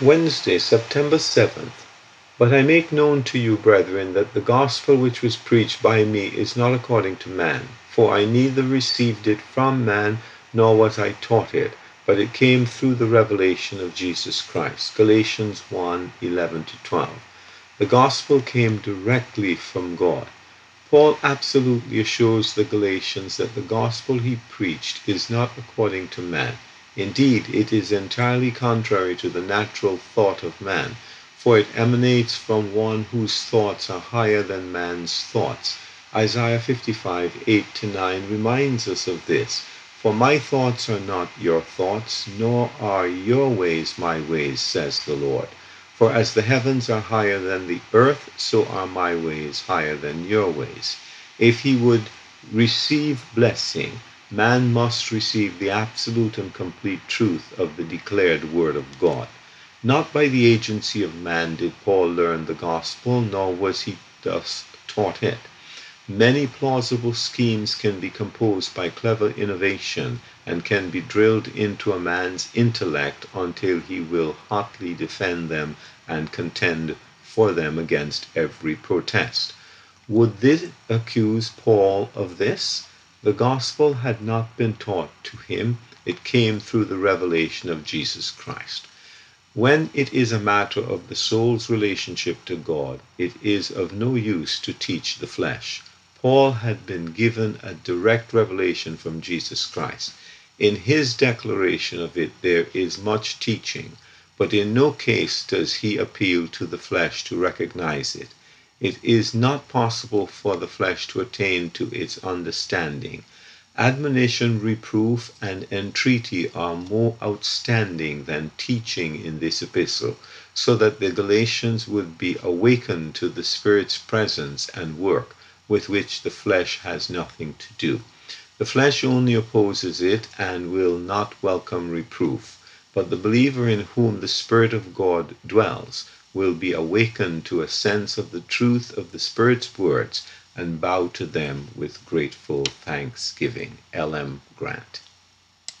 Wednesday, September 7th. But I make known to you, brethren, that the gospel which was preached by me is not according to man. For I neither received it from man, nor was I taught it, but it came through the revelation of Jesus Christ. Galatians 1 11 12. The gospel came directly from God. Paul absolutely assures the Galatians that the gospel he preached is not according to man. Indeed, it is entirely contrary to the natural thought of man, for it emanates from one whose thoughts are higher than man's thoughts. Isaiah 55 8 9 reminds us of this. For my thoughts are not your thoughts, nor are your ways my ways, says the Lord. For as the heavens are higher than the earth, so are my ways higher than your ways. If he would receive blessing, man must receive the absolute and complete truth of the declared Word of God. Not by the agency of man did Paul learn the gospel, nor was he thus taught it. Many plausible schemes can be composed by clever innovation and can be drilled into a man's intellect until he will hotly defend them and contend for them against every protest. Would this accuse Paul of this? The gospel had not been taught to him, it came through the revelation of Jesus Christ. When it is a matter of the soul's relationship to God, it is of no use to teach the flesh. Paul had been given a direct revelation from Jesus Christ. In his declaration of it there is much teaching, but in no case does he appeal to the flesh to recognize it. It is not possible for the flesh to attain to its understanding. Admonition, reproof, and entreaty are more outstanding than teaching in this epistle, so that the Galatians would be awakened to the Spirit's presence and work with which the flesh has nothing to do. The flesh only opposes it and will not welcome reproof, but the believer in whom the Spirit of God dwells will be awakened to a sense of the truth of the Spirit's words and bow to them with grateful thanksgiving. L. M. Grant.